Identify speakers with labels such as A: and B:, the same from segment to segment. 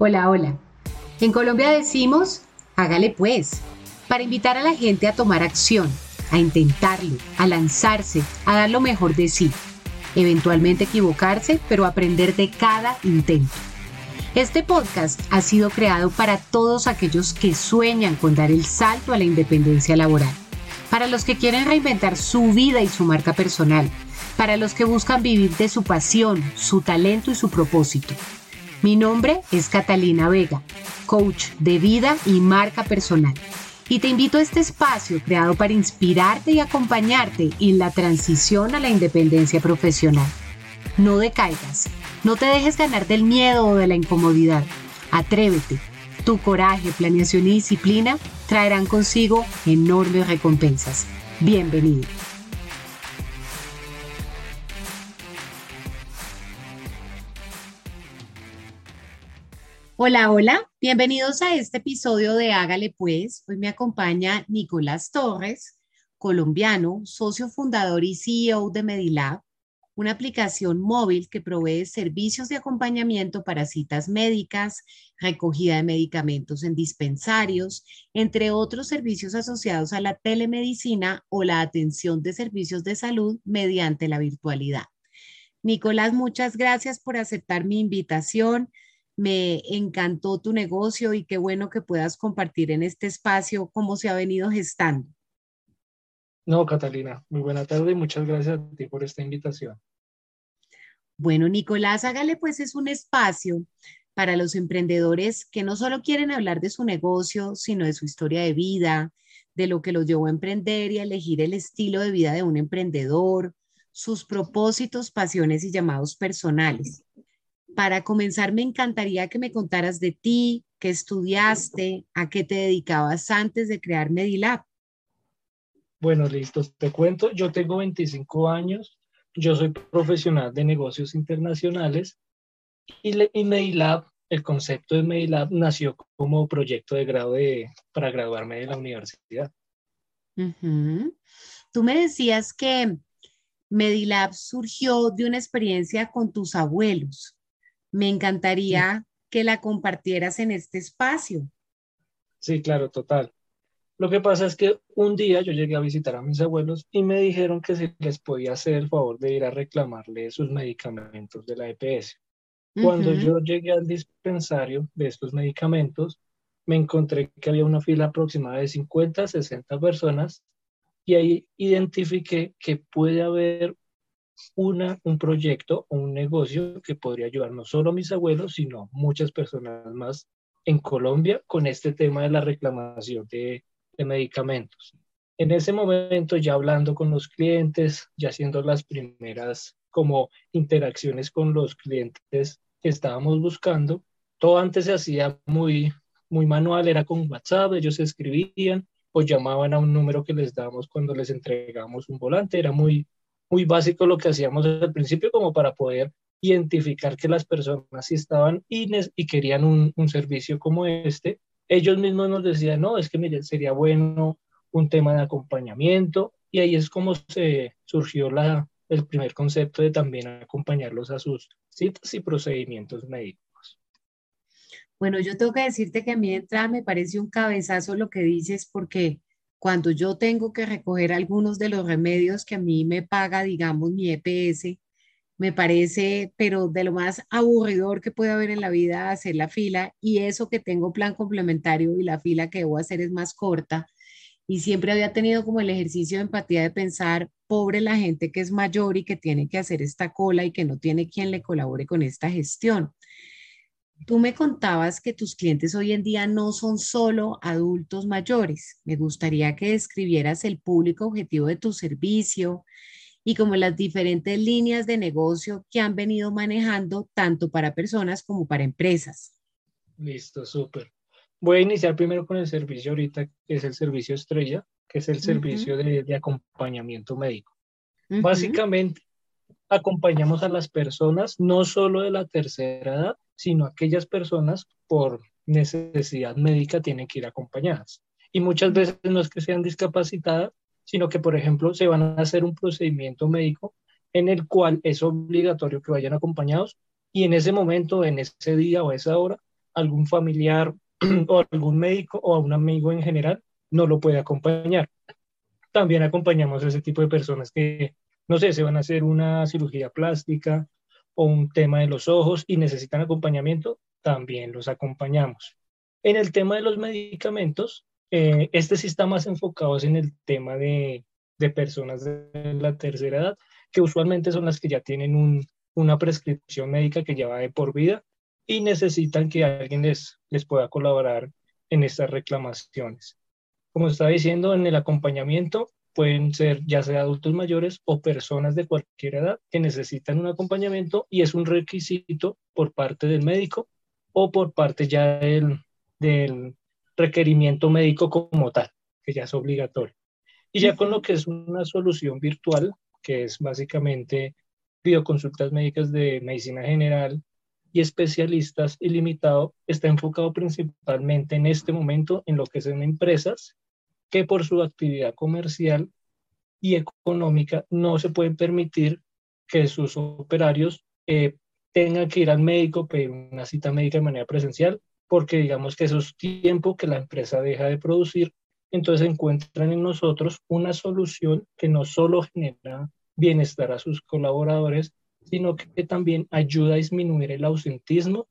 A: Hola, hola. En Colombia decimos, hágale pues, para invitar a la gente a tomar acción, a intentarlo, a lanzarse, a dar lo mejor de sí. Eventualmente equivocarse, pero aprender de cada intento. Este podcast ha sido creado para todos aquellos que sueñan con dar el salto a la independencia laboral, para los que quieren reinventar su vida y su marca personal, para los que buscan vivir de su pasión, su talento y su propósito mi nombre es Catalina Vega, coach de vida y marca personal. Y te invito a este espacio creado para inspirarte y acompañarte en la transición a la independencia profesional. No decaigas, no te dejes ganar del miedo o de la incomodidad. Atrévete. Tu coraje, planeación y disciplina traerán consigo enormes recompensas. Bienvenido. Hola, hola, bienvenidos a este episodio de Hágale Pues. Hoy me acompaña Nicolás Torres, colombiano, socio fundador y CEO de Medilab, una aplicación móvil que provee servicios de acompañamiento para citas médicas, recogida de medicamentos en dispensarios, entre otros servicios asociados a la telemedicina o la atención de servicios de salud mediante la virtualidad. Nicolás, muchas gracias por aceptar mi invitación me encantó tu negocio y qué bueno que puedas compartir en este espacio cómo se ha venido gestando.
B: No, Catalina, muy buena tarde y muchas gracias a ti por esta invitación.
A: Bueno, Nicolás, hágale pues es un espacio para los emprendedores que no solo quieren hablar de su negocio, sino de su historia de vida, de lo que los llevó a emprender y a elegir el estilo de vida de un emprendedor, sus propósitos, pasiones y llamados personales para comenzar, me encantaría que me contaras de ti, qué estudiaste, a qué te dedicabas antes de crear Medilab.
B: Bueno, listo, te cuento. Yo tengo 25 años, yo soy profesional de negocios internacionales y, Medilab, el concepto de Medilab nació como proyecto de grado de, para graduarme de la universidad.
A: Tú me decías que Medilab surgió de una experiencia con tus abuelos. Me encantaría que la compartieras en este espacio.
B: Sí, claro, total. Lo que pasa es que un día yo llegué a visitar a mis abuelos y me dijeron que se les podía hacer el favor de ir a reclamarle sus medicamentos de la EPS. Cuando yo llegué al dispensario de estos medicamentos, me encontré que había una fila aproximada de 50, 60 personas y ahí identifiqué que puede haber una, un proyecto o un negocio que podría ayudar no solo a mis abuelos, sino muchas personas más en Colombia con este tema de la reclamación de, de medicamentos. En ese momento, ya hablando con los clientes, ya haciendo las primeras como interacciones con los clientes que estábamos buscando, todo antes se hacía muy, muy manual, era con WhatsApp, ellos escribían o llamaban a un número que les damos cuando les entregamos un volante, era muy, muy básico lo que hacíamos al principio como para poder identificar que las personas sí estaban y, y querían un, un, servicio como este. Ellos mismos nos decían, no, es que me, sería bueno un tema de acompañamiento y ahí es como se surgió la, el primer concepto de también acompañarlos a sus citas y procedimientos médicos.
A: Bueno, yo tengo que decirte que a mí de entrada me parece un cabezazo lo que dices porque cuando yo tengo que recoger algunos de los remedios que a mí me paga, digamos, mi EPS, me parece, pero de lo más aburridor que puede haber en la vida, hacer la fila y eso que tengo plan complementario y la fila que debo hacer es más corta. Y siempre había tenido como el ejercicio de empatía de pensar, pobre la gente que es mayor y que tiene que hacer esta cola y que no tiene quien le colabore con esta gestión. Tú me contabas que tus clientes hoy en día no son solo adultos mayores. Me gustaría que describieras el público objetivo de tu servicio y como las diferentes líneas de negocio que han venido manejando tanto para personas como para empresas.
B: Listo, súper. Voy a iniciar primero con el servicio ahorita, que es el servicio estrella, que es el servicio de, acompañamiento médico. Básicamente, acompañamos a las personas no solo de la tercera edad, sino aquellas personas por necesidad médica tienen que ir acompañadas. Y muchas veces no es que sean discapacitadas, sino que, por ejemplo, se van a hacer un procedimiento médico en el cual es obligatorio que vayan acompañados y en ese momento, en ese día o esa hora, algún familiar o algún médico o un amigo en general no lo puede acompañar. También acompañamos a ese tipo de personas que, no sé, se van a hacer una cirugía plástica o un tema de los ojos y necesitan acompañamiento, también los acompañamos. En el tema de los medicamentos, eh, este sí está más enfocado en el tema de, de, personas de la tercera edad, que usualmente son las que ya tienen un, una prescripción médica que lleva de por vida y necesitan que alguien les, les pueda colaborar en estas reclamaciones. Como está diciendo, en el acompañamiento pueden ser ya sea adultos mayores o personas de cualquier edad que necesitan un acompañamiento y es un requisito por parte del médico o por parte ya del, del requerimiento médico como tal, que ya es obligatorio. Y ya con lo que es una solución virtual, que es básicamente videoconsultas médicas de medicina general y especialistas ilimitado, está enfocado principalmente en este momento en lo que son empresas que por su actividad comercial y económica no se pueden permitir que sus operarios eh, tengan que ir al médico, pedir una cita médica de manera presencial porque digamos que eso es tiempo que la empresa deja de producir, entonces encuentran en nosotros una solución que no solo genera bienestar a sus colaboradores, sino que también ayuda a disminuir el ausentismo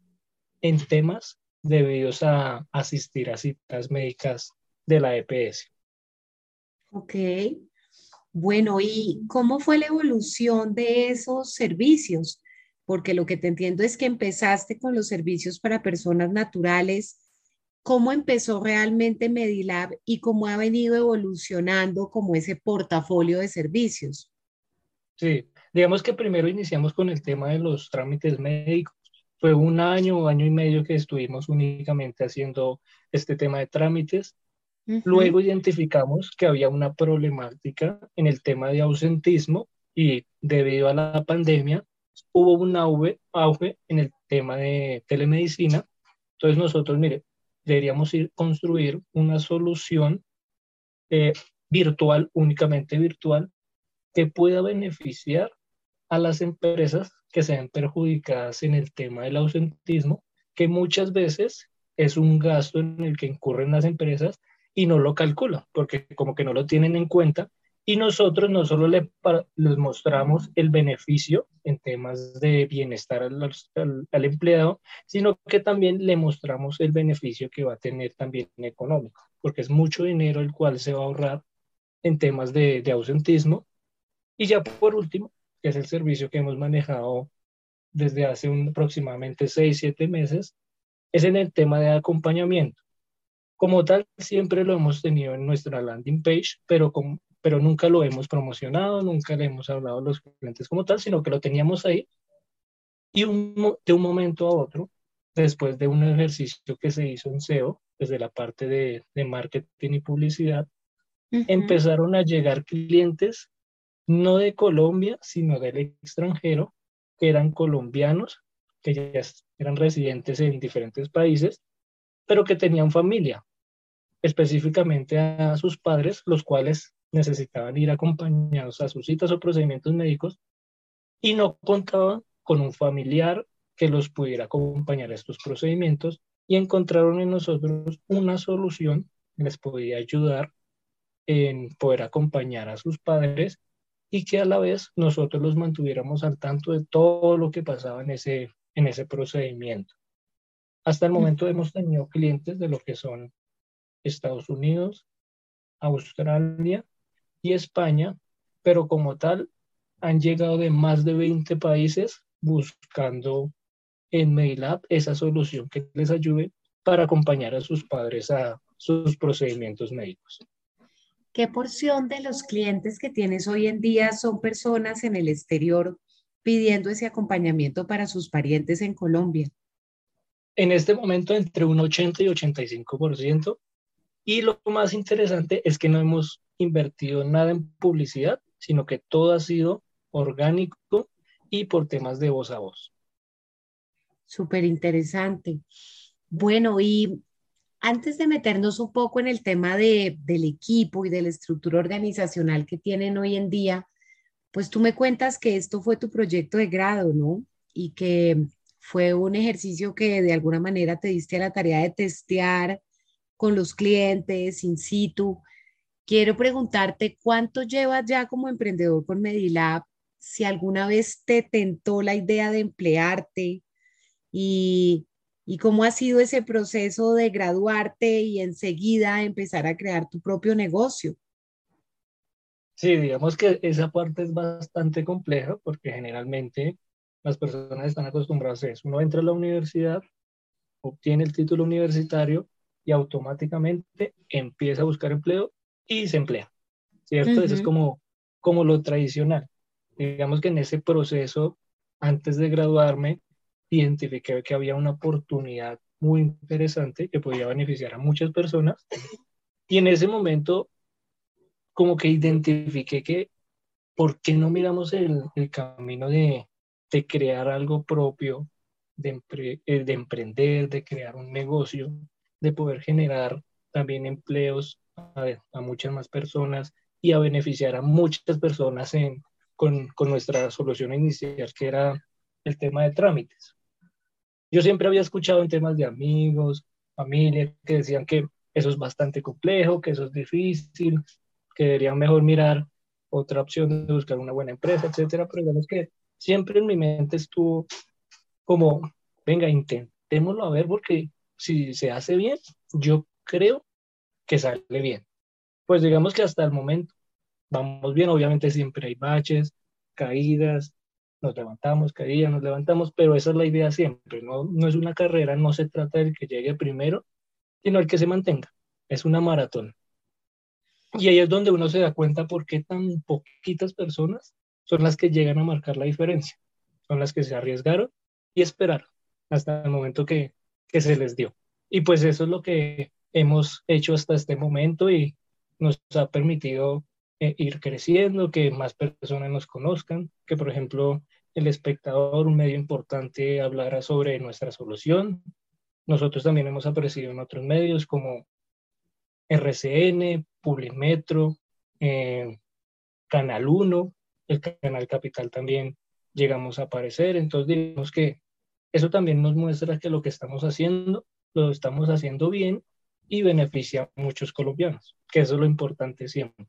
B: en temas debidos a asistir a citas médicas de la EPS.
A: Ok. Bueno, ¿y cómo fue la evolución de esos servicios? porque lo que te entiendo es que empezaste con los servicios para personas naturales. ¿Cómo empezó realmente Medilab y cómo ha venido evolucionando como ese portafolio de servicios?
B: Sí, digamos que primero iniciamos con el tema de los trámites médicos. Fue un año o año y medio que estuvimos únicamente haciendo este tema de trámites. Luego identificamos que había una problemática en el tema de ausentismo y debido a la pandemia hubo un auge, auge en el tema de telemedicina. Entonces nosotros, mire, deberíamos ir construir una solución eh, virtual, únicamente virtual, que pueda beneficiar a las empresas que sean perjudicadas en el tema del ausentismo, que muchas veces es un gasto en el que incurren las empresas y no lo calculan, porque como que no lo tienen en cuenta y nosotros no solo le, les mostramos el beneficio en temas de bienestar al, al, empleado, sino que también le mostramos el beneficio que va a tener también económico, porque es mucho dinero el cual se va a ahorrar en temas de, de ausentismo. Y ya por último, que es el servicio que hemos manejado desde hace un, aproximadamente 6, 7 meses, es en el tema de acompañamiento. Como tal, siempre lo hemos tenido en nuestra landing page, pero, pero nunca lo hemos promocionado, nunca le hemos hablado a los clientes como tal, sino que lo teníamos ahí. Y de un momento a otro, después de un ejercicio que se hizo en SEO, desde la parte de, de marketing y publicidad, empezaron a llegar clientes no de Colombia, sino del extranjero, que eran colombianos, que ya eran residentes en diferentes países, pero que tenían familia, específicamente a sus padres, los cuales necesitaban ir acompañados a sus citas o procedimientos médicos y no contaban con un familiar que los pudiera acompañar a estos procedimientos y encontraron en nosotros una solución que les podía ayudar en poder acompañar a sus padres y que a la vez nosotros los mantuviéramos al tanto de todo lo que pasaba en ese, en ese procedimiento. Hasta el momento hemos tenido clientes de lo que son Estados Unidos, Australia y España, pero como tal han llegado de más de 20 países buscando en MailApp esa solución que les ayude para acompañar a sus padres a sus procedimientos médicos.
A: ¿Qué porción de los clientes que tienes hoy en día son personas en el exterior pidiendo ese acompañamiento para sus parientes en Colombia?
B: En este momento entre un 80 y 85%. Y lo más interesante es que no hemos invertido nada en publicidad, sino que todo ha sido orgánico y por temas de voz a voz.
A: Súper interesante. Bueno, y antes de meternos un poco en el tema de, del equipo y de la estructura organizacional que tienen hoy en día, pues tú me cuentas que esto fue tu proyecto de grado, ¿no? Y que fue un ejercicio que de alguna manera te diste a la tarea de testear con los clientes in situ. Quiero preguntarte cuánto llevas ya como emprendedor con Medilab, si alguna vez te tentó la idea de emplearte y y cómo ha sido ese proceso de graduarte y enseguida empezar a crear tu propio negocio.
B: Sí, digamos que esa parte es bastante compleja porque generalmente las personas están acostumbradas a eso. Uno entra a la universidad, obtiene el título universitario y automáticamente empieza a buscar empleo y se emplea, ¿cierto? Eso es como, como lo tradicional. Digamos que en ese proceso, antes de graduarme, identifiqué que había una oportunidad muy interesante que podía beneficiar a muchas personas. Y en ese momento, como que identifiqué que, ¿por qué no miramos el, el camino de, de, crear algo propio, de, eh, de, emprender, de crear un negocio, de poder generar también empleos a, muchas más personas y a beneficiar a muchas personas con, con nuestra solución inicial, que era el tema de trámites. Yo siempre había escuchado en temas de amigos, familia, que decían que eso es bastante complejo, que eso es difícil, que deberían mejor mirar otra opción de buscar una buena empresa, etcétera, pero digamos que siempre en mi mente estuvo como, venga, intentémoslo a ver, porque si se hace bien, yo creo que sale bien. Pues digamos que hasta el momento vamos bien, obviamente siempre hay baches, caídas, nos levantamos, caíamos, nos levantamos, pero esa es la idea siempre, no, no es una carrera, no se trata del que llegue primero, sino el que se mantenga, es una maratón. Y ahí es donde uno se da cuenta por qué tan poquitas personas son las que llegan a marcar la diferencia, son las que se arriesgaron y esperaron hasta el momento que, que se les dio. Y pues eso es lo que hemos hecho hasta este momento y nos ha permitido eh, ir creciendo, que más personas nos conozcan, que por ejemplo el espectador, un medio importante, hablara sobre nuestra solución. Nosotros también hemos aparecido en otros medios como RCN, Publimetro, eh, Canal 1, el Canal Capital también llegamos a aparecer. Entonces digamos que eso también nos muestra que lo que estamos haciendo lo estamos haciendo bien y beneficia a muchos colombianos, que eso es lo importante siempre.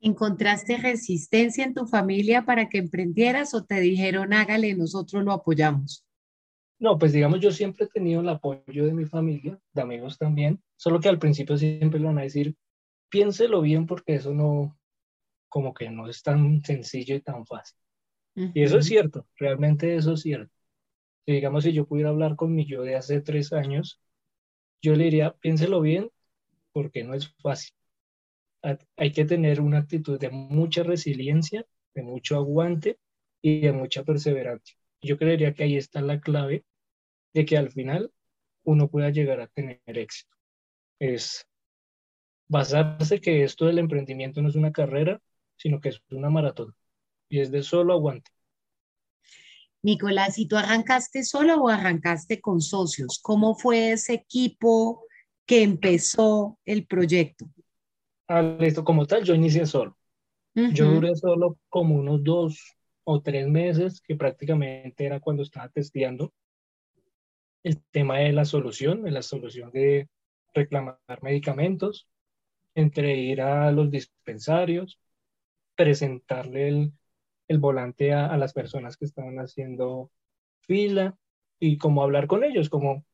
A: ¿Encontraste resistencia en tu familia para que emprendieras o te dijeron hágale, nosotros lo apoyamos?
B: No, pues digamos, yo siempre he tenido el apoyo de mi familia, de amigos también, solo que al principio siempre le van a decir, piénselo bien porque eso no, como que no es tan sencillo y tan fácil. Y eso es cierto, realmente eso es cierto. Digamos, si yo pudiera hablar con mi yo de hace tres años, yo le diría, piénselo bien porque no es fácil. Hay que tener una actitud de mucha resiliencia, de mucho aguante y de mucha perseverancia. Yo creería que ahí está la clave de que al final uno pueda llegar a tener éxito. Es basarse que esto del emprendimiento no es una carrera, sino que es una maratón y es de solo aguante.
A: Nicolás, ¿y tú arrancaste solo o arrancaste con socios? ¿Cómo fue ese equipo que empezó el proyecto?
B: Ah, listo, como tal, yo inicié solo. Yo duré solo como unos dos o tres meses, que prácticamente era cuando estaba testeando el tema de la solución, de la solución de reclamar medicamentos, entre ir a los dispensarios, presentarle el, el volante a, las personas que estaban haciendo fila y como hablar con ellos, como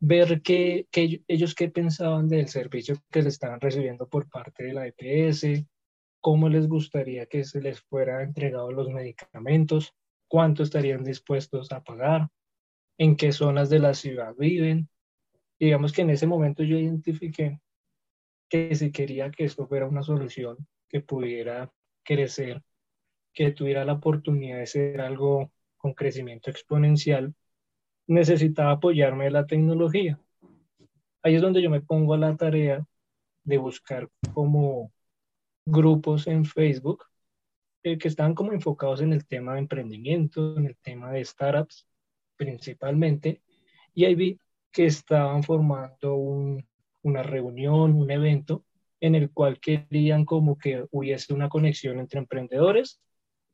B: ver qué, ellos qué pensaban del servicio que le estaban recibiendo por parte de la EPS, cómo les gustaría que se les fuera entregado los medicamentos, cuánto estarían dispuestos a pagar, en qué zonas de la ciudad viven. Digamos que en ese momento yo identifiqué que si quería que esto fuera una solución que pudiera crecer que tuviera la oportunidad de ser algo con crecimiento exponencial, necesitaba apoyarme de la tecnología. Ahí es donde yo me pongo a la tarea de buscar como grupos en Facebook eh, que estaban como enfocados en el tema de emprendimiento, en el tema de startups principalmente, y ahí vi que estaban formando una reunión, un evento en el cual querían como que hubiese una conexión entre emprendedores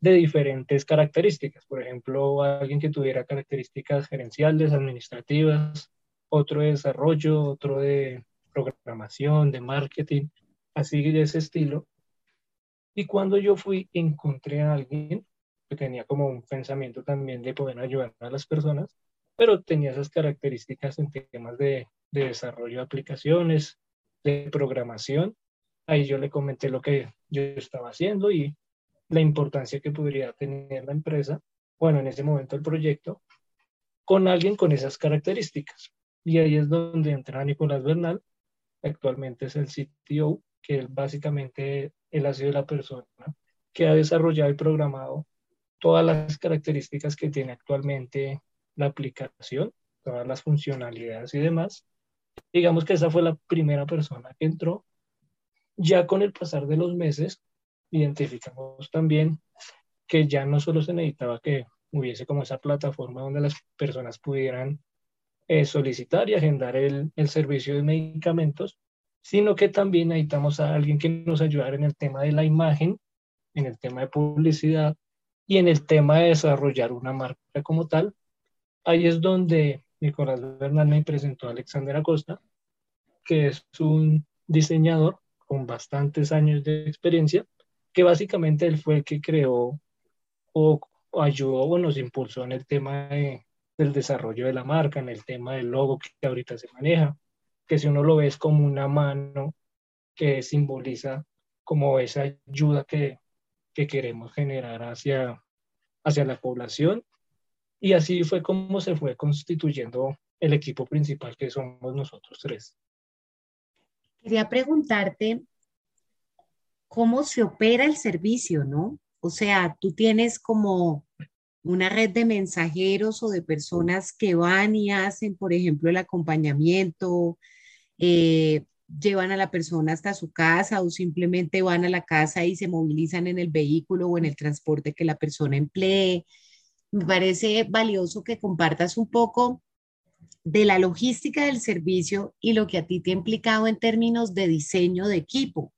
B: de diferentes características. Por ejemplo, alguien que tuviera características gerenciales, administrativas, otro de desarrollo, otro de programación, de marketing, así de ese estilo. Y cuando yo fui, encontré a alguien que tenía como un pensamiento también de poder ayudar a las personas, pero tenía esas características en temas de, de desarrollo de aplicaciones, de programación. Ahí yo le comenté lo que yo estaba haciendo y la importancia que podría tener la empresa, bueno, en ese momento el proyecto, con alguien con esas características. Y ahí es donde entra Nicolás Bernal, actualmente es el CTO, que básicamente él ha sido la persona que ha desarrollado y programado todas las características que tiene actualmente la aplicación, todas las funcionalidades y demás. Digamos que esa fue la primera persona que entró. Ya con el pasar de los meses, identificamos también que ya no solo se necesitaba que hubiese como esa plataforma donde las personas pudieran eh, solicitar y agendar el, el, servicio de medicamentos, sino que también necesitamos a alguien que nos ayudara en el tema de la imagen, en el tema de publicidad y en el tema de desarrollar una marca como tal. Ahí es donde Nicolás Bernal me presentó a Alexander Acosta, que es un diseñador con bastantes años de experiencia que básicamente él fue el que creó o, ayudó o nos impulsó en el tema del desarrollo de la marca, en el tema del logo que ahorita se maneja, que si uno lo ve es como una mano que simboliza como esa ayuda que, que queremos generar hacia, hacia la población. Y así fue como se fue constituyendo el equipo principal que somos nosotros tres.
A: Quería preguntarte, cómo se opera el servicio, ¿no? O sea, tú tienes como una red de mensajeros o de personas que van y hacen, por ejemplo, el acompañamiento, eh, llevan a la persona hasta su casa o simplemente van a la casa y se movilizan en el vehículo o en el transporte que la persona emplee. Me parece valioso que compartas un poco de la logística del servicio y lo que a ti te ha implicado en términos de diseño de equipo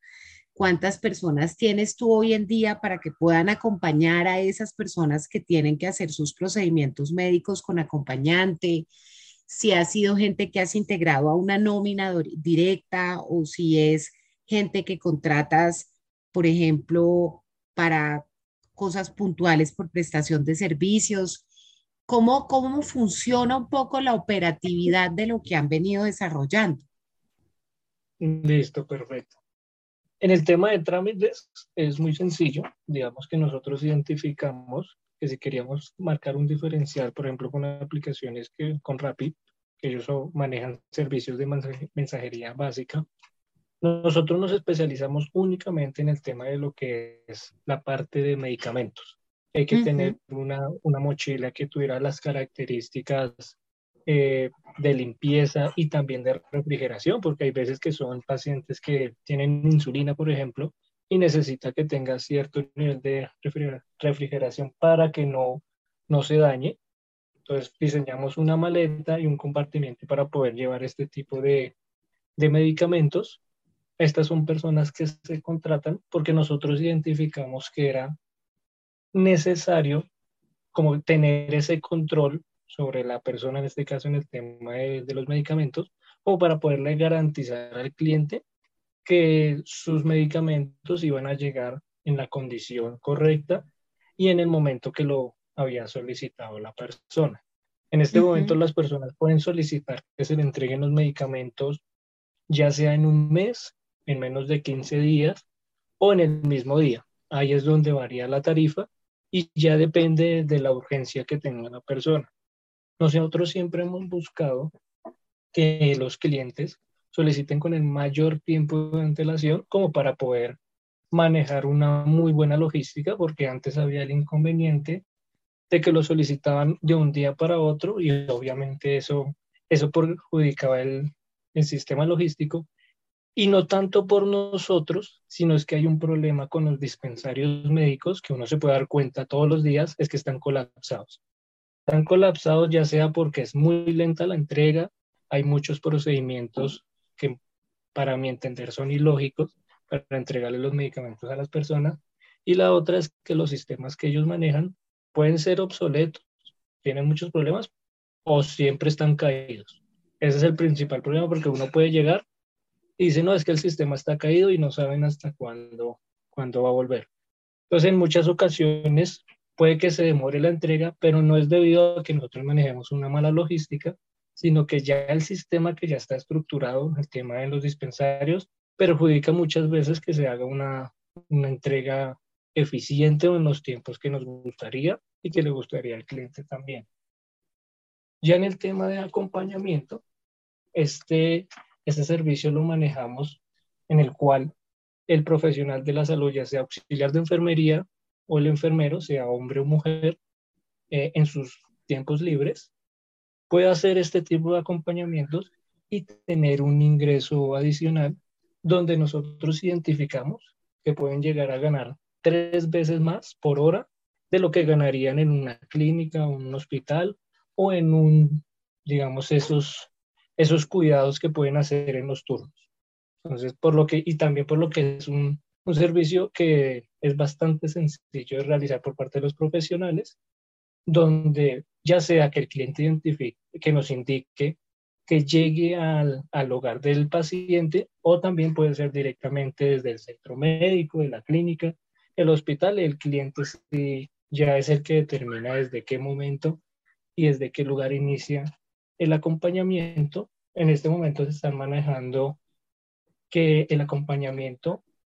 A: cuántas personas tienes tú hoy en día para que puedan acompañar a esas personas que tienen que hacer sus procedimientos médicos con acompañante, si ha sido gente que has integrado a una nómina directa o si es gente que contratas, por ejemplo, para cosas puntuales por prestación de servicios. ¿Cómo, cómo funciona un poco la operatividad de lo que han venido desarrollando?
B: Listo, perfecto. En el tema de trámites es muy sencillo. Digamos que nosotros identificamos que si queríamos marcar un diferencial, por ejemplo, con aplicaciones que con Rapid, que ellos manejan servicios de mensajería básica, nosotros nos especializamos únicamente en el tema de lo que es la parte de medicamentos. Hay que tener una, una, mochila que tuviera las características eh, de limpieza y también de refrigeración, porque hay veces que son pacientes que tienen insulina, por ejemplo, y necesita que tenga cierto nivel de refrigeración para que no, no se dañe. Entonces diseñamos una maleta y un compartimiento para poder llevar este tipo de, de medicamentos. Estas son personas que se contratan porque nosotros identificamos que era necesario como tener ese control sobre la persona, en este caso en el tema de, los medicamentos, o para poderle garantizar al cliente que sus medicamentos iban a llegar en la condición correcta y en el momento que lo había solicitado la persona. En este momento las personas pueden solicitar que se le entreguen los medicamentos ya sea en un mes, en menos de 15 días o en el mismo día. Ahí es donde varía la tarifa y ya depende de la urgencia que tenga la persona. Nosotros siempre hemos buscado que los clientes soliciten con el mayor tiempo de antelación como para poder manejar una muy buena logística, porque antes había el inconveniente de que lo solicitaban de un día para otro y obviamente eso, eso perjudicaba el, el sistema logístico y no tanto por nosotros, sino es que hay un problema con los dispensarios médicos que uno se puede dar cuenta todos los días, es que están colapsados. Están colapsados ya sea porque es muy lenta la entrega, hay muchos procedimientos que para mi entender son ilógicos para entregarle los medicamentos a las personas, y la otra es que los sistemas que ellos manejan pueden ser obsoletos, tienen muchos problemas o siempre están caídos. Ese es el principal problema porque uno puede llegar y dice, no, es que el sistema está caído y no saben hasta cuándo, cuándo va a volver. Entonces, en muchas ocasiones puede que se demore la entrega, pero no es debido a que nosotros manejemos una mala logística, sino que ya el sistema que ya está estructurado, el tema de los dispensarios, perjudica muchas veces que se haga una, una entrega eficiente o en los tiempos que nos gustaría y que le gustaría al cliente también. Ya en el tema de acompañamiento, este, este servicio lo manejamos en el cual el profesional de la salud, ya sea auxiliar de enfermería o el enfermero, sea hombre o mujer, eh, en sus tiempos libres, puede hacer este tipo de acompañamientos y tener un ingreso adicional donde nosotros identificamos que pueden llegar a ganar tres veces más por hora de lo que ganarían en una clínica, un hospital o en un, digamos, esos, esos cuidados que pueden hacer en los turnos. Entonces, por lo que, y también por lo que es un, un servicio que es bastante sencillo de realizar por parte de los profesionales, donde ya sea que el cliente identifique, que nos indique que llegue al, al, hogar del paciente o también puede ser directamente desde el centro médico, de la clínica, el hospital, el cliente ya es el que determina desde qué momento y desde qué lugar inicia el acompañamiento. En este momento se están manejando que el acompañamiento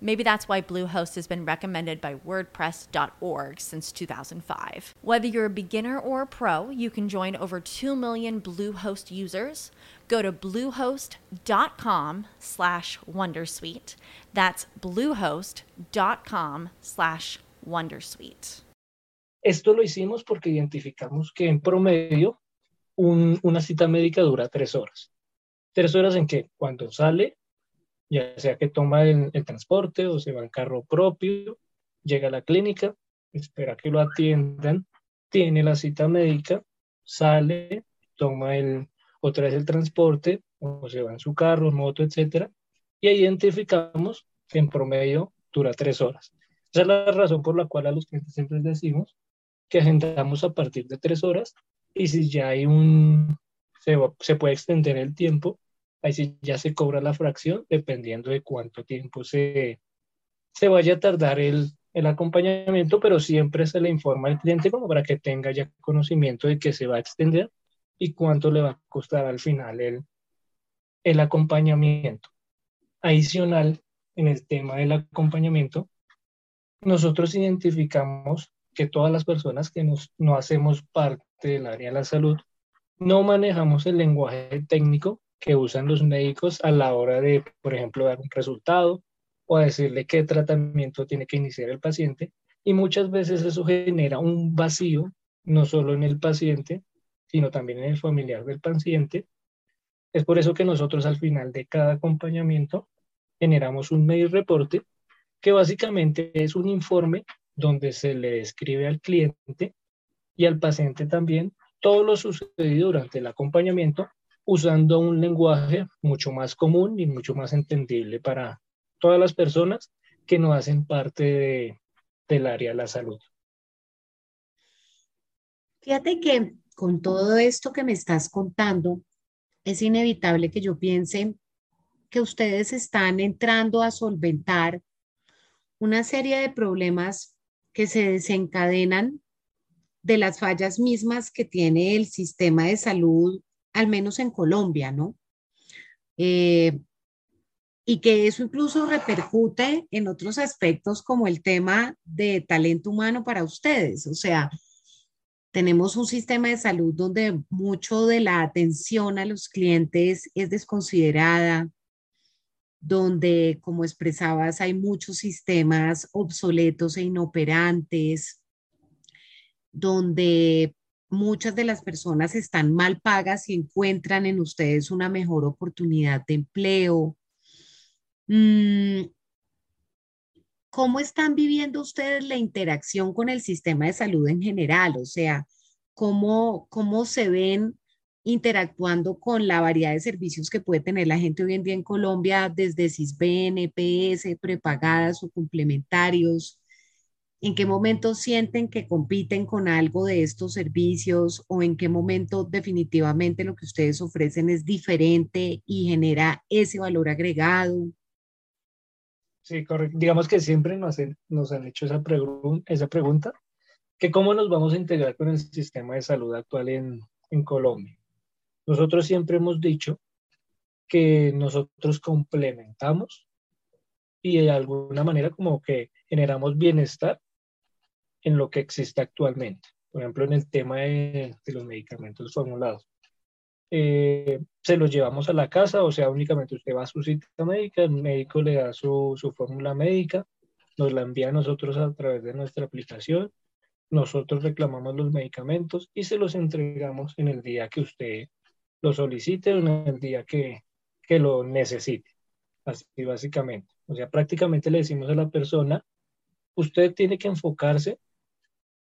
C: Maybe that's why Bluehost has been recommended by WordPress.org since 2005. Whether you're a beginner or a pro, you can join over 2 million Bluehost users. Go to bluehost.com slash wondersuite. That's bluehost.com slash wondersuite.
B: Esto lo hicimos porque identificamos que en promedio una cita médica dura tres horas. Tres horas en que cuando sale, ya sea que toma el, el transporte o se va en carro propio, llega a la clínica, espera que lo atiendan, tiene la cita médica, sale, toma el, otra vez el transporte, o se va en su carro, moto, etcétera, y identificamos que en promedio dura tres horas. Esa es la razón por la cual a los clientes siempre les decimos que agendamos a partir de tres horas y si ya hay un, se, se puede extender el tiempo, ahí sí ya se cobra la fracción dependiendo de cuánto tiempo se, se vaya a tardar el, el acompañamiento, pero siempre se le informa al cliente como para que tenga ya conocimiento de que se va a extender y cuánto le va a costar al final el, el acompañamiento. Adicional, en el tema del acompañamiento, nosotros identificamos que todas las personas que nos, no hacemos parte del área de la salud no manejamos el lenguaje técnico que usan los médicos a la hora de, por ejemplo, dar un resultado o decirle qué tratamiento tiene que iniciar el paciente. Y muchas veces eso genera un vacío, no solo en el paciente, sino también en el familiar del paciente. Es por eso que nosotros al final de cada acompañamiento generamos un mail reporte que básicamente es un informe donde se le describe al cliente y al paciente también todo lo sucedido durante el acompañamiento usando un lenguaje mucho más común y mucho más entendible para todas las personas que no hacen parte de, del área de la salud.
A: Fíjate que con todo esto que me estás contando, es inevitable que yo piense que ustedes están entrando a solventar una serie de problemas que se desencadenan de las fallas mismas que tiene el sistema de salud, al menos en Colombia, ¿no? Eh, y que eso incluso repercute en otros aspectos como el tema de talento humano para ustedes. O sea, tenemos un sistema de salud donde mucho de la atención a los clientes es desconsiderada, donde, como expresabas, hay muchos sistemas obsoletos e inoperantes, donde muchas de las personas están mal pagas y encuentran en ustedes una mejor oportunidad de empleo. Mm, ¿Cómo están viviendo ustedes la interacción con el sistema de salud en general? O sea, ¿cómo, cómo se ven interactuando con la variedad de servicios que puede tener la gente hoy en día en Colombia, desde CISBEN, EPS, prepagadas o complementarios. ¿En qué momento sienten que compiten con algo de estos servicios o en qué momento definitivamente lo que ustedes ofrecen es diferente y genera ese valor agregado?
B: Sí, correcto. Digamos que siempre nos, nos han hecho esa, esa pregunta, que cómo nos vamos a integrar con el sistema de salud actual en, en Colombia. Nosotros siempre hemos dicho que nosotros complementamos y de alguna manera como que generamos bienestar en lo que existe actualmente. Por ejemplo, en el tema de, los medicamentos formulados. Eh, se los llevamos a la casa, o sea, únicamente usted va a su cita médica, el médico le da su, su fórmula médica, nos la envía a nosotros a través de nuestra aplicación, nosotros reclamamos los medicamentos y se los entregamos en el día que usted lo solicite en el día que, que lo necesite. Así básicamente. O sea, prácticamente le decimos a la persona, usted tiene que enfocarse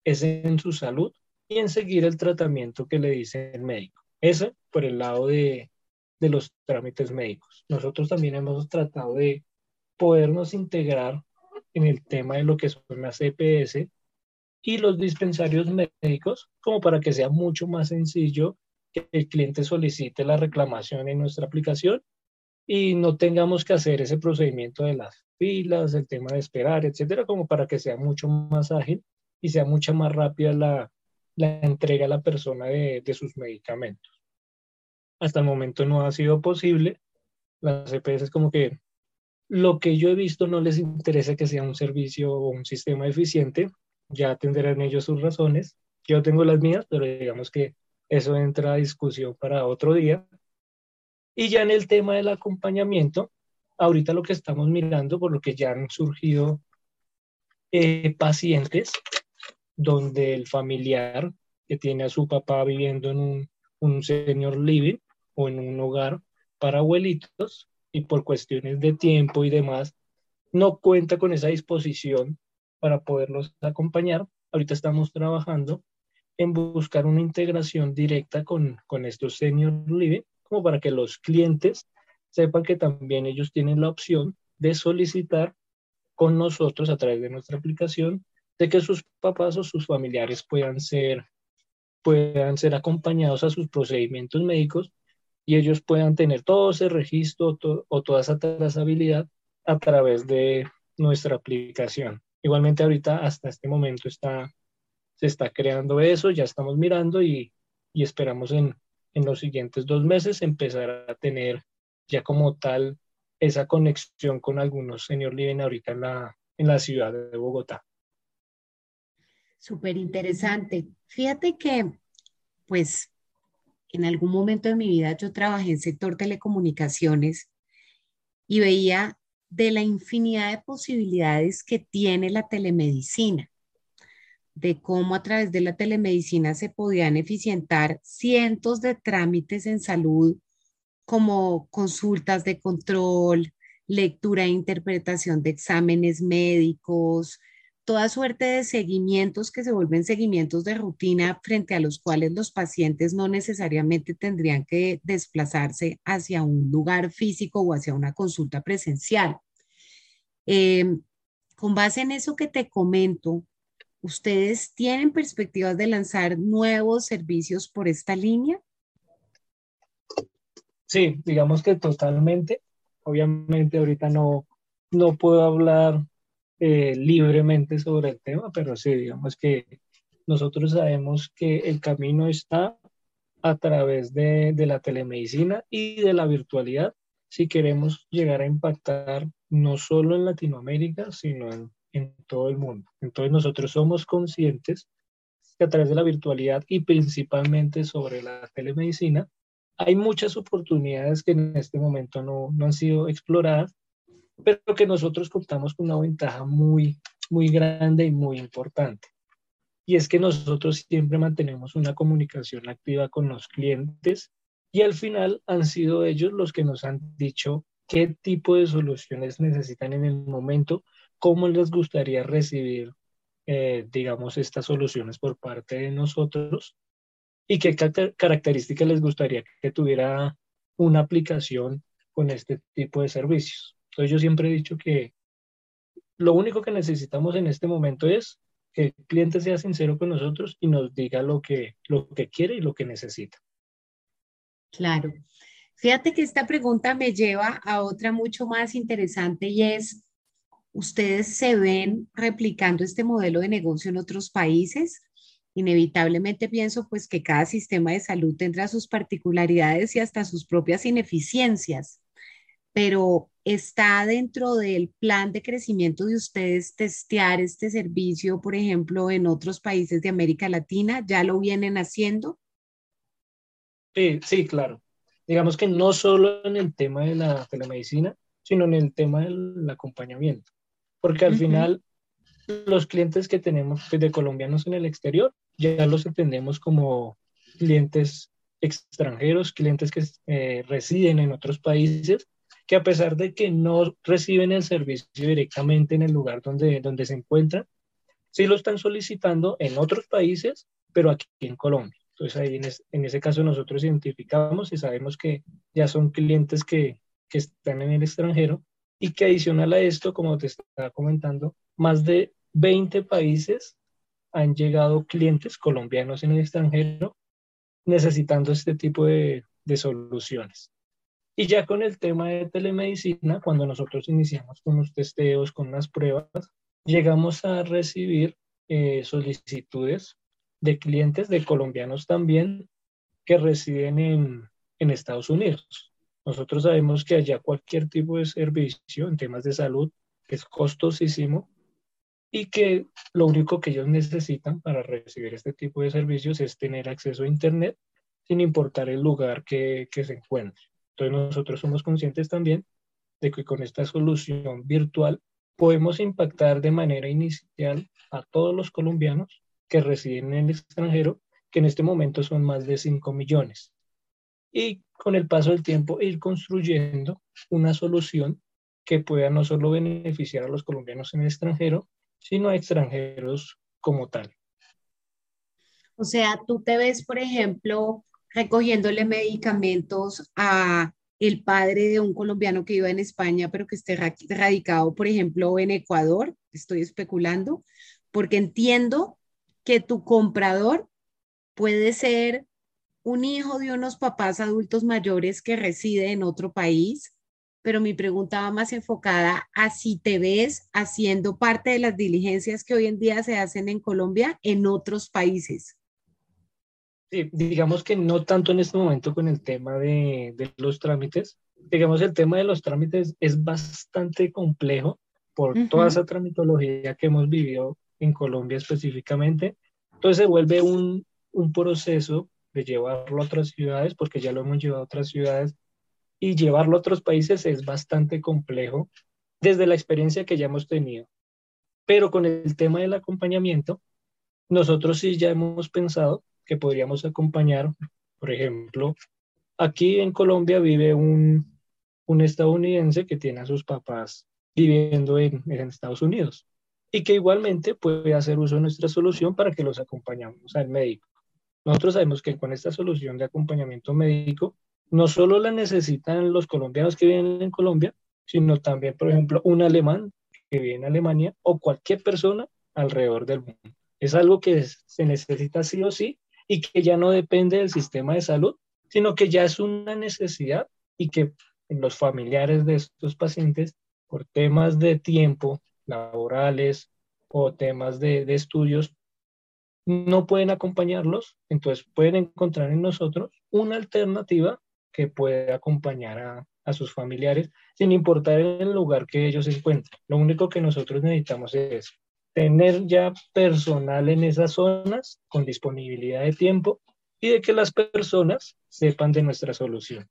B: es en su salud y en seguir el tratamiento que le dice el médico. Eso por el lado de, de los trámites médicos. Nosotros también hemos tratado de podernos integrar en el tema de lo que son las EPS y los dispensarios médicos, como para que sea mucho más sencillo que el cliente solicite la reclamación en nuestra aplicación y no tengamos que hacer ese procedimiento de las filas, el tema de esperar, etcétera, como para que sea mucho más ágil y sea mucha más rápida la, la entrega a la persona de, de, sus medicamentos. Hasta el momento no ha sido posible. Las EPS como que lo que yo he visto no les interesa que sea un servicio o un sistema eficiente, ya tendrán ellos sus razones. Yo tengo las mías, pero digamos que eso entra a discusión para otro día. Y ya en el tema del acompañamiento, ahorita lo que estamos mirando, por lo que ya han surgido eh, pacientes donde el familiar que tiene a su papá viviendo en un, un senior living o en un hogar para abuelitos y por cuestiones de tiempo y demás no cuenta con esa disposición para poderlos acompañar. Ahorita estamos trabajando en buscar una integración directa con, con estos senior living, como para que los clientes sepan que también ellos tienen la opción de solicitar con nosotros a través de nuestra aplicación de que sus papás o sus familiares puedan ser, puedan ser acompañados a sus procedimientos médicos y ellos puedan tener todo ese registro o toda esa trazabilidad a través de nuestra aplicación. Igualmente ahorita hasta este momento está se está creando eso, ya estamos mirando y, y esperamos en, en los siguientes dos meses empezar a tener ya como tal esa conexión con algunos señor living ahorita en la, en la ciudad de Bogotá.
A: Súper interesante. Fíjate que, pues, en algún momento de mi vida yo trabajé en sector telecomunicaciones y veía de la infinidad de posibilidades que tiene la telemedicina de cómo a través de la telemedicina se podían eficientar cientos de trámites en salud, como consultas de control, lectura e interpretación de exámenes médicos, toda suerte de seguimientos que se vuelven seguimientos de rutina frente a los cuales los pacientes no necesariamente tendrían que desplazarse hacia un lugar físico o hacia una consulta presencial. Em, con base en eso que te comento, ¿Ustedes tienen perspectivas de lanzar nuevos servicios por esta línea?
B: Sí, digamos que totalmente. Obviamente ahorita no, no puedo hablar eh, libremente sobre el tema, pero sí, digamos que nosotros sabemos que el camino está a través de, de la telemedicina y de la virtualidad si queremos llegar a impactar no solo en Latinoamérica, sino en en todo el mundo. Entonces nosotros somos conscientes que a través de la virtualidad y principalmente sobre la telemedicina, hay muchas oportunidades que en este momento no, no han sido exploradas, pero que nosotros contamos con una ventaja muy, muy grande y muy importante. Y es que nosotros siempre mantenemos una comunicación activa con los clientes y al final han sido ellos los que nos han dicho qué tipo de soluciones necesitan en el momento cómo les gustaría recibir, eh, digamos, estas soluciones por parte de nosotros y qué características les gustaría que tuviera una aplicación con este tipo de servicios. Entonces yo siempre he dicho que lo único que necesitamos en este momento es que el cliente sea sincero con nosotros y nos diga lo que, lo que quiere y lo que necesita.
A: Claro. Fíjate que esta pregunta me lleva a otra mucho más interesante y es, ¿Ustedes se ven replicando este modelo de negocio en otros países? Inevitablemente pienso pues que cada sistema de salud tendrá sus particularidades y hasta sus propias ineficiencias, pero ¿está dentro del plan de crecimiento de ustedes testear este servicio, por ejemplo, en otros países de América Latina? ¿Ya lo vienen haciendo?
B: Sí, sí, claro. Digamos que no solo en el tema de la telemedicina, sino en el tema del acompañamiento porque al final los clientes que tenemos pues, de colombianos en el exterior ya los entendemos como clientes extranjeros, clientes que eh, residen en otros países, que a pesar de que no reciben el servicio directamente en el lugar donde, donde se encuentran, sí lo están solicitando en otros países, pero aquí en Colombia. Entonces ahí en, ese caso nosotros identificamos y sabemos que ya son clientes que, que están en el extranjero y que adicional a esto, como te estaba comentando, más de 20 países han llegado clientes colombianos en el extranjero necesitando este tipo de, de soluciones. Y ya con el tema de telemedicina, cuando nosotros iniciamos con los testeos, con las pruebas, llegamos a recibir eh, solicitudes de clientes, de colombianos también, que residen en, en Estados Unidos. Nosotros sabemos que allá cualquier tipo de servicio en temas de salud es costosísimo y que lo único que ellos necesitan para recibir este tipo de servicios es tener acceso a Internet sin importar el lugar que, que se encuentre. Entonces nosotros somos conscientes también de que con esta solución virtual podemos impactar de manera inicial a todos los colombianos que residen en el extranjero que en este momento son más de 5 millones. Y con el paso del tiempo ir construyendo una solución que pueda no solo beneficiar a los colombianos en el extranjero, sino a extranjeros como tal.
A: O sea, tú te ves, por ejemplo, recogiéndole medicamentos a el padre de un colombiano que viva en España, pero que esté radicado, por ejemplo, en Ecuador, estoy especulando, porque entiendo que tu comprador puede ser un hijo de unos papás adultos mayores que reside en otro país, pero mi pregunta va más enfocada a si te ves haciendo parte de las diligencias que hoy en día se hacen en Colombia en otros países.
B: Sí, digamos que no tanto en este momento con el tema de, de los trámites. Digamos, el tema de los trámites es bastante complejo por toda esa tramitología que hemos vivido en Colombia específicamente. Entonces se vuelve un, un proceso de llevarlo a otras ciudades, porque ya lo hemos llevado a otras ciudades, y llevarlo a otros países es bastante complejo desde la experiencia que ya hemos tenido. Pero con el tema del acompañamiento, nosotros sí ya hemos pensado que podríamos acompañar, por ejemplo, aquí en Colombia vive un, un estadounidense que tiene a sus papás viviendo en, en Estados Unidos y que igualmente puede hacer uso de nuestra solución para que los acompañemos al médico. Nosotros sabemos que con esta solución de acompañamiento médico, no solo la necesitan los colombianos que viven en Colombia, sino también, por ejemplo, un alemán que vive en Alemania o cualquier persona alrededor del mundo. Es algo que se necesita sí o sí y que ya no depende del sistema de salud, sino que ya es una necesidad y que los familiares de estos pacientes, por temas de tiempo, laborales o temas de, de estudios, no pueden acompañarlos, entonces pueden encontrar en nosotros una alternativa que puede acompañar a, a, sus familiares sin importar el lugar que ellos se encuentren. Lo único que nosotros necesitamos es tener ya personal en esas zonas con disponibilidad de tiempo y de que las personas sepan de nuestra solución.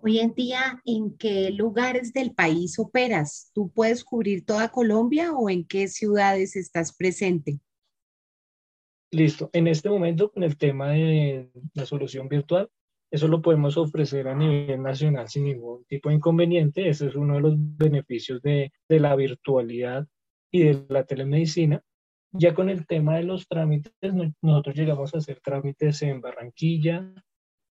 A: Hoy en día, ¿en qué lugares del país operas? ¿Tú puedes cubrir toda Colombia o en qué ciudades estás presente?
B: Listo. En este momento, con el tema de la solución virtual, eso lo podemos ofrecer a nivel nacional sin ningún tipo de inconveniente. Ese es uno de los beneficios de, de la virtualidad y de la telemedicina. Ya con el tema de los trámites, nosotros llegamos a hacer trámites en Barranquilla,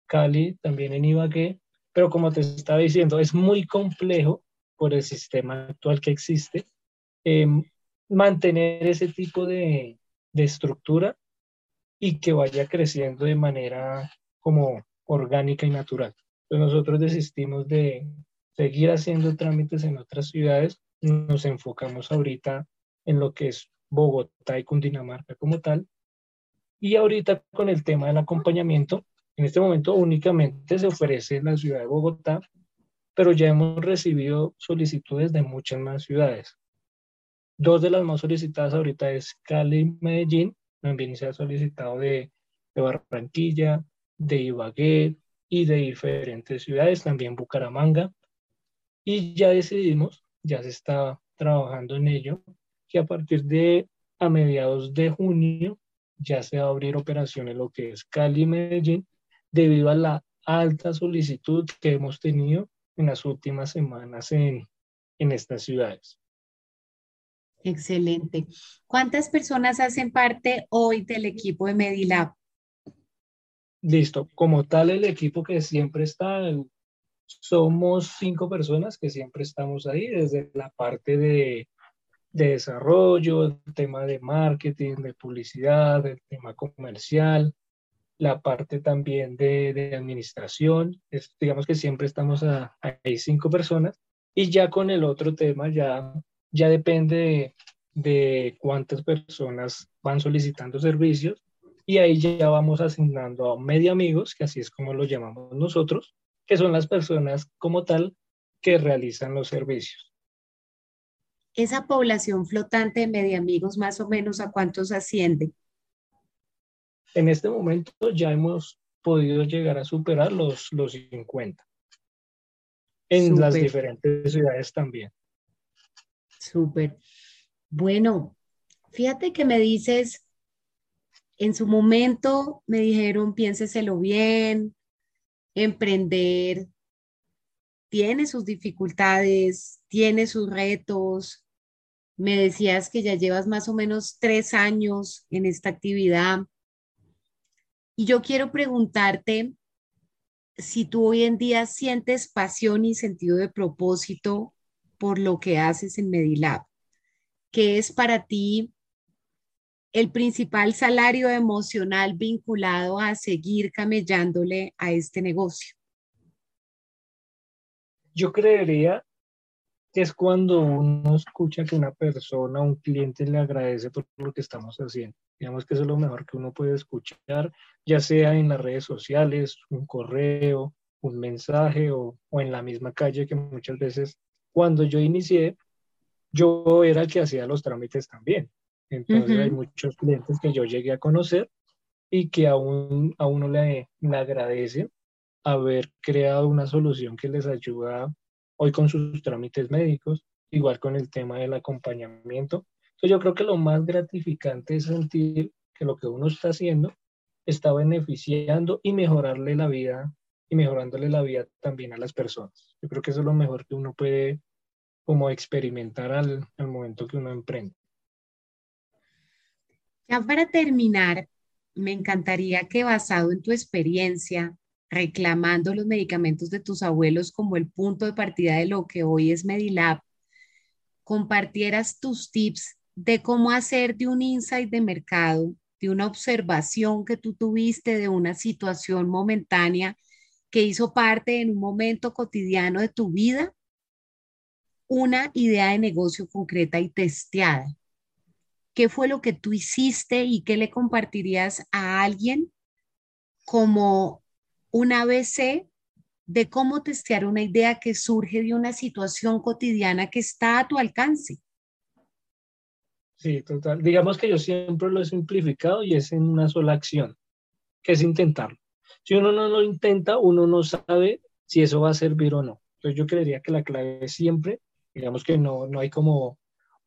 B: Cali, también en Ibagué, pero como te estaba diciendo, es muy complejo por el sistema actual que existe eh, mantener ese tipo de, de estructura y que vaya creciendo de manera como orgánica y natural. Entonces nosotros desistimos de seguir haciendo trámites en otras ciudades, nos enfocamos ahorita en lo que es Bogotá y Cundinamarca como tal, y ahorita con el tema del acompañamiento, en este momento únicamente se ofrece en la ciudad de Bogotá, pero ya hemos recibido solicitudes de muchas más ciudades. Dos de las más solicitadas ahorita es Cali y Medellín, también se ha solicitado de, de Barranquilla, de Ibagué y de diferentes ciudades, también Bucaramanga. Y ya decidimos, ya se está trabajando en ello, que a partir de a mediados de junio ya se va a abrir operaciones lo que es Cali y Medellín debido a la alta solicitud que hemos tenido en las últimas semanas en, en estas ciudades.
A: Excelente. ¿Cuántas personas hacen parte hoy del equipo de Medilab?
B: Listo. Como tal, el equipo que siempre está, somos cinco personas que siempre estamos ahí, desde la parte de, de desarrollo, el tema de marketing, de publicidad, el tema comercial, la parte también de, de administración. Es, digamos que siempre estamos ahí cinco personas. Y ya con el otro tema, ya, ya depende de, de cuántas personas van solicitando servicios. Y ahí ya vamos asignando a media amigos, que así es como lo llamamos nosotros, que son las personas como tal que realizan los servicios.
A: Esa población flotante de media amigos, más o menos, ¿a cuántos asciende?
B: En este momento ya hemos podido llegar a superar los, los 50 en Super. las diferentes ciudades también.
A: Súper. Bueno, fíjate que me dices en su momento me dijeron, piénseselo bien, emprender tiene sus dificultades, tiene sus retos. Me decías que ya llevas más o menos tres años en esta actividad. Y yo quiero preguntarte si tú hoy en día sientes pasión y sentido de propósito por lo que haces en Medilab. ¿Qué es para ti el principal salario emocional vinculado a seguir camellándole a este negocio?
B: Yo creería que es cuando uno escucha que una persona, un cliente le agradece por lo que estamos haciendo. Digamos que eso es lo mejor que uno puede escuchar, ya sea en las redes sociales, un correo, un mensaje o, o en la misma calle que muchas veces cuando yo inicié, yo era el que hacía los trámites también. Entonces hay muchos clientes que yo llegué a conocer y que aún a uno le, le agradecen haber creado una solución que les ayuda hoy con sus trámites médicos, igual con el tema del acompañamiento. Entonces yo creo que lo más gratificante es sentir que lo que uno está haciendo está beneficiando y mejorarle la vida y mejorándole la vida también a las personas. Yo creo que eso es lo mejor que uno puede como experimentar al, al momento que uno emprende.
A: Ya para terminar, me encantaría que basado en tu experiencia, reclamando los medicamentos de tus abuelos como el punto de partida de lo que hoy es Medilab, compartieras tus tips de cómo hacer de un insight de mercado, de una observación que tú tuviste de una situación momentánea que hizo parte en un momento cotidiano de tu vida, una idea de negocio concreta y testeada. ¿Qué fue lo que tú hiciste y qué le compartirías a alguien como un ABC de cómo testear una idea que surge de una situación cotidiana que está a tu alcance?
B: Sí, total. Digamos que yo siempre lo he simplificado y es en una sola acción, que es intentarlo. Si uno no lo intenta, uno no sabe si eso va a servir o no. Entonces yo creería que la clave es siempre, digamos que no, no hay como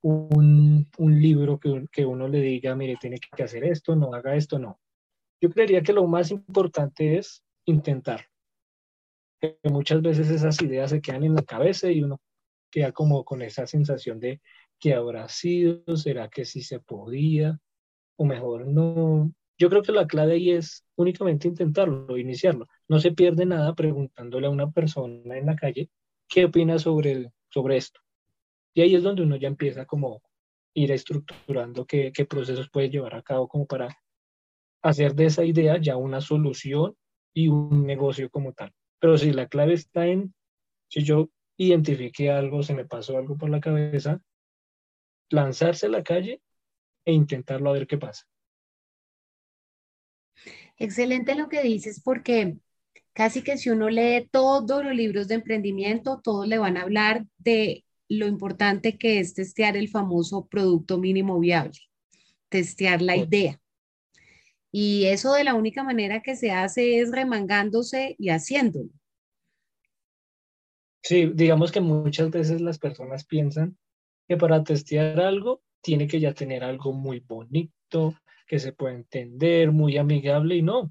B: un, un libro que, que, uno le diga, mire, tiene que hacer esto, no haga esto, no. Yo creería que lo más importante es intentar. Que muchas veces esas ideas se quedan en la cabeza y uno queda como con esa sensación de que habrá sido, será que sí se podía, o mejor no. Yo creo que la clave ahí es únicamente intentarlo, iniciarlo. No se pierde nada preguntándole a una persona en la calle qué opina sobre, el, sobre esto. Y ahí es donde uno ya empieza como ir estructurando qué, procesos puede llevar a cabo como para hacer de esa idea ya una solución y un negocio como tal. Pero si la clave está en, si yo identifiqué algo, se me pasó algo por la cabeza, lanzarse a la calle e intentarlo a ver qué pasa.
A: Excelente lo que dices porque casi que si uno lee todos los libros de emprendimiento, todos le van a hablar de lo importante que es testear el famoso producto mínimo viable, testear la idea. Y eso de la única manera que se hace es remangándose y haciéndolo.
B: Sí, digamos que muchas veces las personas piensan que para testear algo tiene que ya tener algo muy bonito, que se pueda entender, muy amigable y no.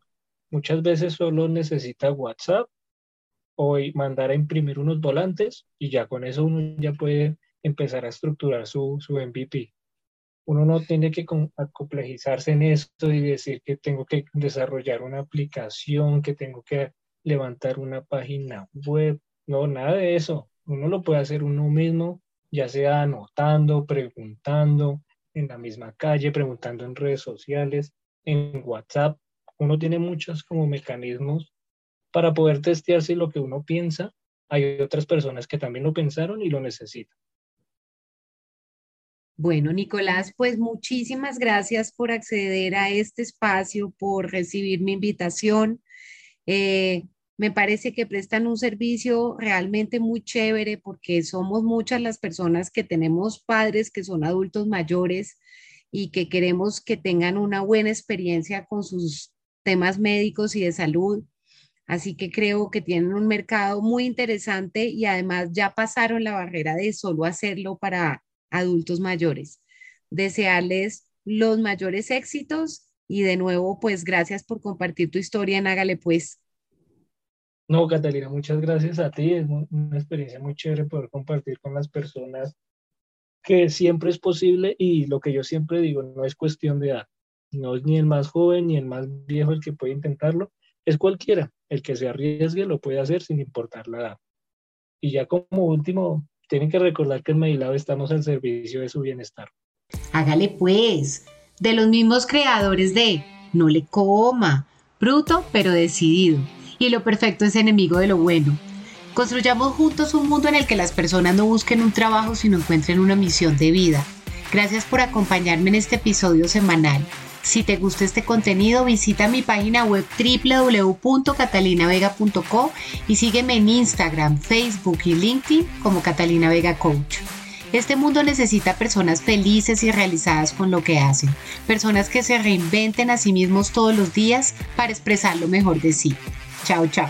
B: Muchas veces solo necesita WhatsApp o mandar a imprimir unos volantes y ya con eso uno ya puede empezar a estructurar su, su MVP. Uno no tiene que complejizarse en esto y decir que tengo que desarrollar una aplicación, que tengo que levantar una página web. No, nada de eso. Uno lo puede hacer uno mismo, ya sea anotando, preguntando en la misma calle, preguntando en redes sociales, en WhatsApp. Uno tiene muchos como mecanismos para poder testear si lo que uno piensa, hay otras personas que también lo pensaron y lo necesitan.
A: Bueno, Nicolás, pues muchísimas gracias por acceder a este espacio, por recibir mi invitación. Eh, me parece que prestan un servicio realmente muy chévere porque somos muchas las personas que tenemos padres que son adultos mayores y que queremos que tengan una buena experiencia con sus temas médicos y de salud. Así que creo que tienen un mercado muy interesante y además ya pasaron la barrera de solo hacerlo para adultos mayores. Desearles los mayores éxitos Y de nuevo, pues gracias por compartir tu historia en Hágale Pues.
B: No, Catalina, muchas gracias a ti. Es una experiencia muy chévere poder compartir con las personas que siempre es posible y lo que yo siempre digo, no es cuestión de edad. No es ni el más joven ni el más viejo el que puede intentarlo, es cualquiera. El que se arriesgue lo puede hacer sin importar la edad. Y ya como último, tienen que recordar que en Medilab estamos al servicio de su bienestar.
A: Hágale pues, de los mismos creadores de No le coma, bruto pero decidido. Y lo perfecto es enemigo de lo bueno. Construyamos juntos un mundo en el que las personas no busquen un trabajo sino encuentren una misión de vida. Gracias por acompañarme en este episodio semanal. Si te gusta este contenido, visita mi página web www.catalinavega.co y sígueme en Instagram, Facebook y LinkedIn como Catalina Vega Coach. Este mundo necesita personas felices y realizadas con lo que hacen, personas que se reinventen a sí mismos todos los días para expresar lo mejor de sí. Chao, chao.